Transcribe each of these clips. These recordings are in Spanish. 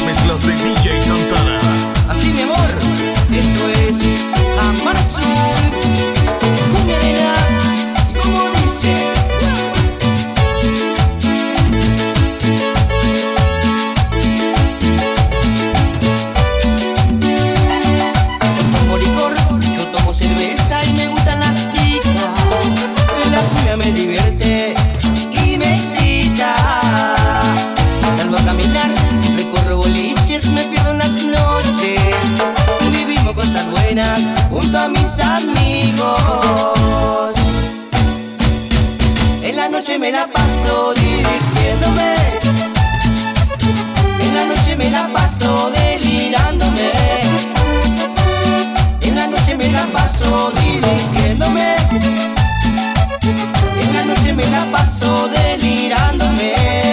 mezclas de DJ Santana. junto a mis amigos. En la noche me la paso divirtiéndome. En la noche me la paso delirándome. En la noche me la paso divirtiéndome. En la noche me la paso delirándome.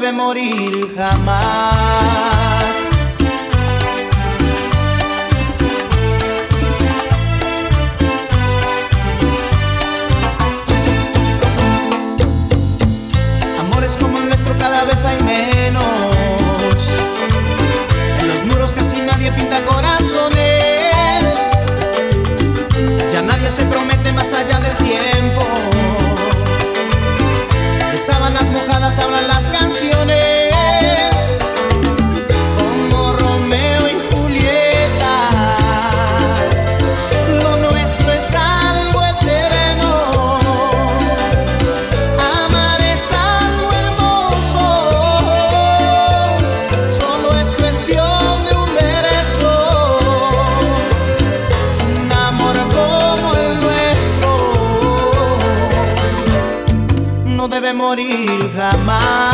debe morir jamás. palabras hablan las canciones. morir jamás.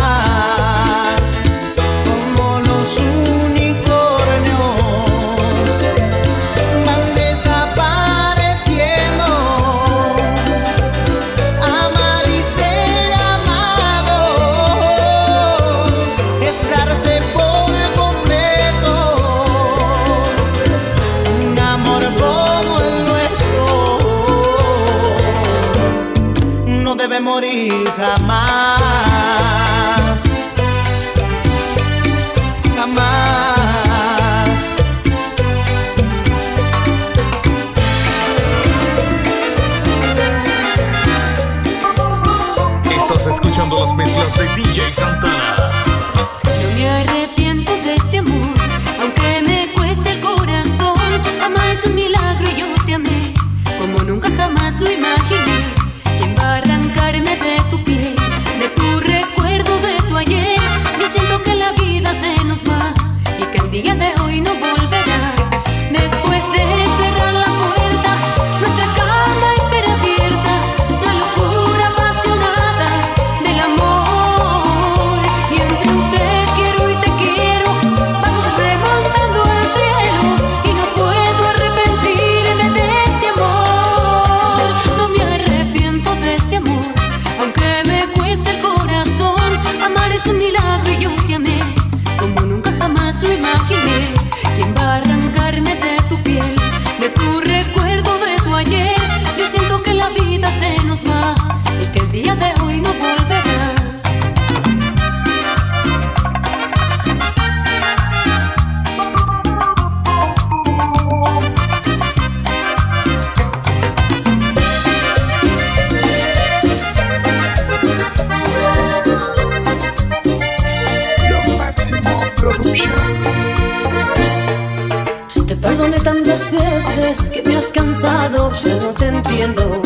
que me has cansado, yo no te entiendo.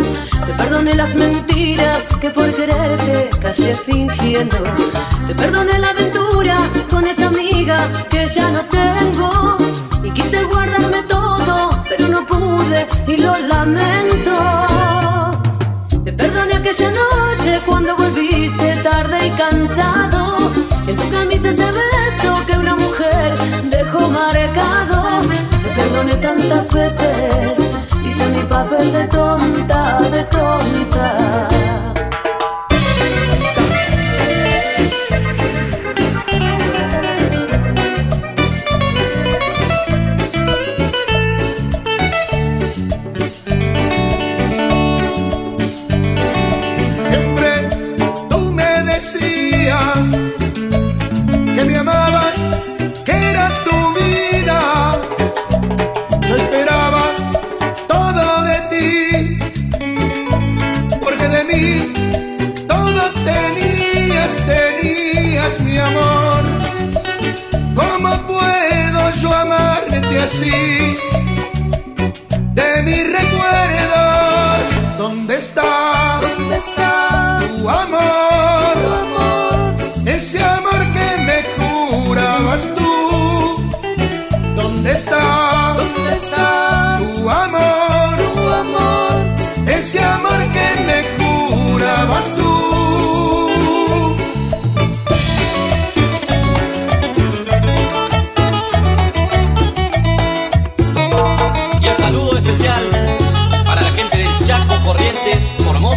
Te perdoné las mentiras que por quererte callé fingiendo. Te perdoné la aventura con esa amiga que ya no tengo. Y quise guardarme todo, pero no pude y lo lamento. Te perdoné aquella noche cuando volviste tarde y cansado. En tu camisa ese beso que una mujer dejó marcado abandoné tantas veces, hice mi papel de tonta, de tonta.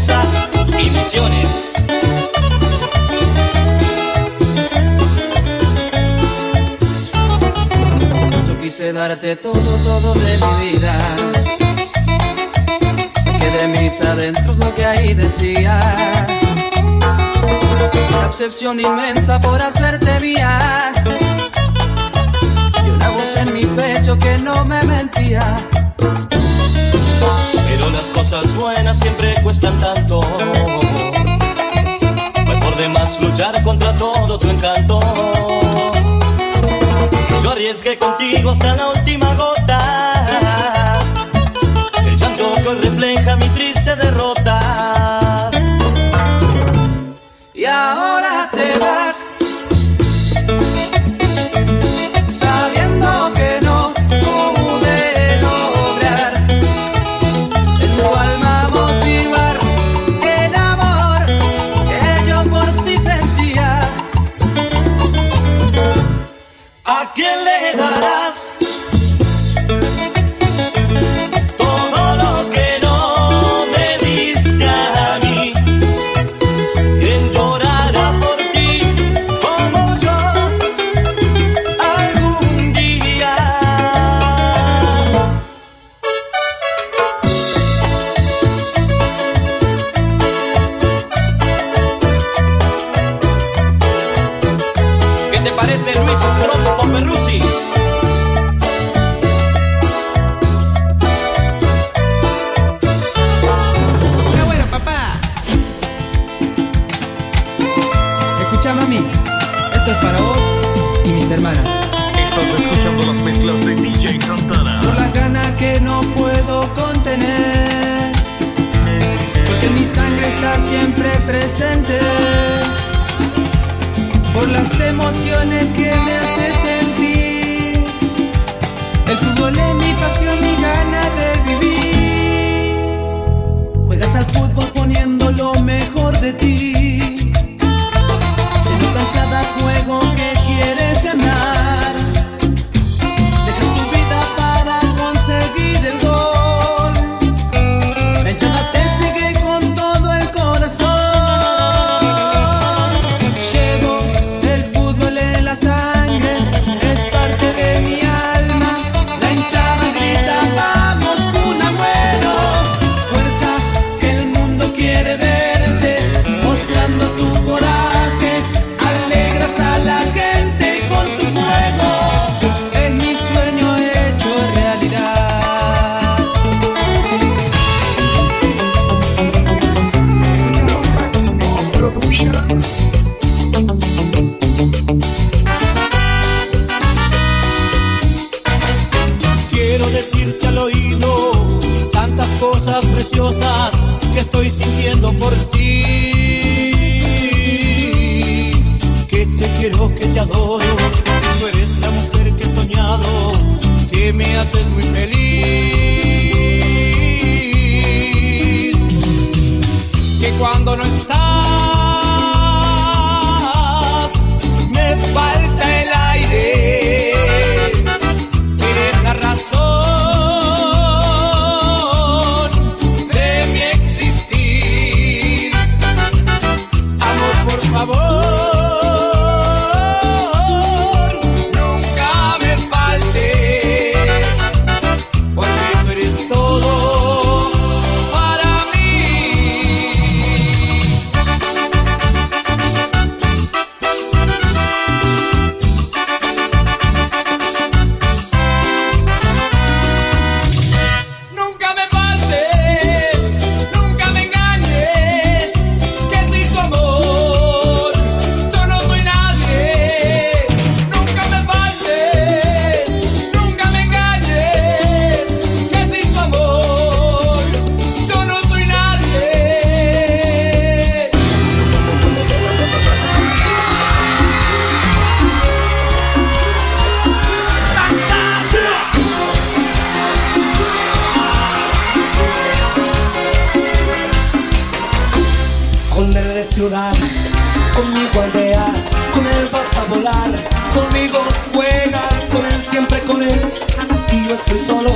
Formosa y Misiones. Yo quise darte todo, todo de mi vida. Sé de mis adentros lo que ahí decía. La obsesión inmensa por hacerte mía y una voz en mi pecho que no me mentía. Las cosas buenas siempre cuestan tanto. Fue por demás luchar contra todo tu encanto. Yo arriesgué contigo hasta la última gota. El llanto que refleja mi triste ¿Qué parece Luis Trompo Perrusi? Está bueno, papá. Escucha, mami. Esto es para vos y mis hermanas. Estás escuchando las mezclas de DJ Santana. Por las ganas que no puedo contener. Porque mi sangre está siempre presente. Por las emociones que me hace sentir. El fútbol es mi pasión, mi gana de vivir. Juegas al fútbol poniendo lo mejor de ti. estoy solo.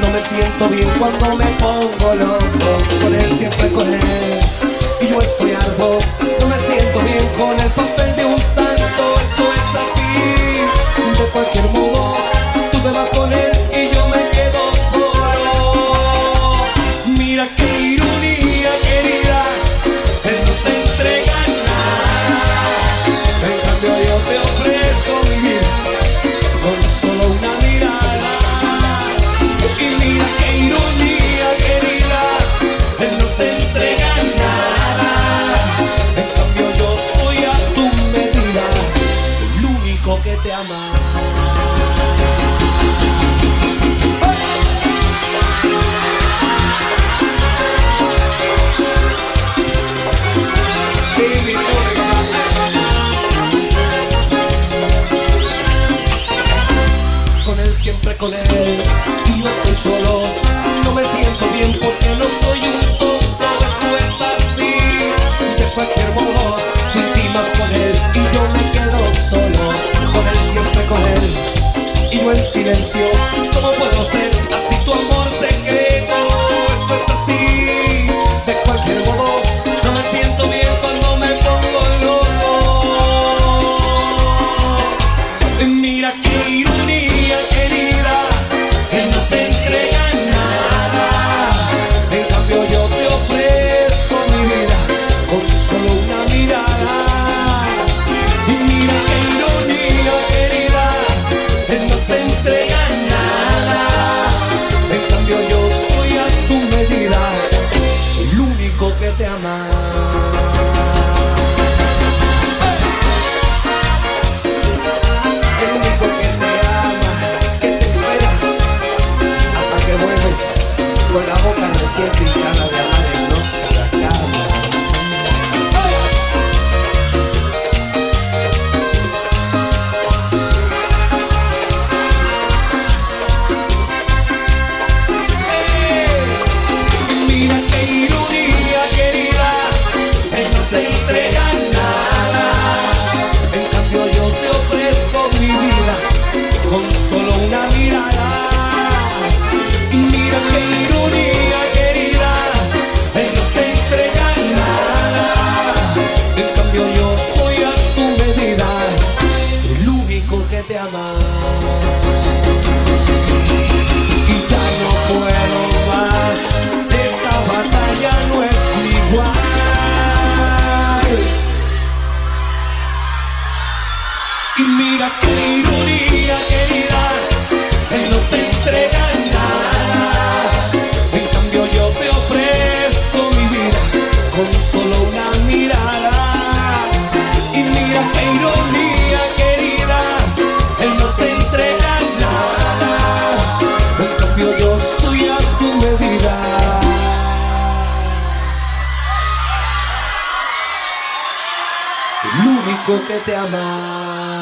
No me siento bien cuando me pongo loco. Con él, siempre con él. Y yo estoy algo. No me siento bien con el papel de un santo. Esto es así. De cualquier modo. coquetea más. Hey. Con él siempre con él y yo estoy solo. No me siento bien porque no soy un vivo en silencio. ¿Cómo puedo ser así tu amor secreto? Esto es así. circuit único que te ama.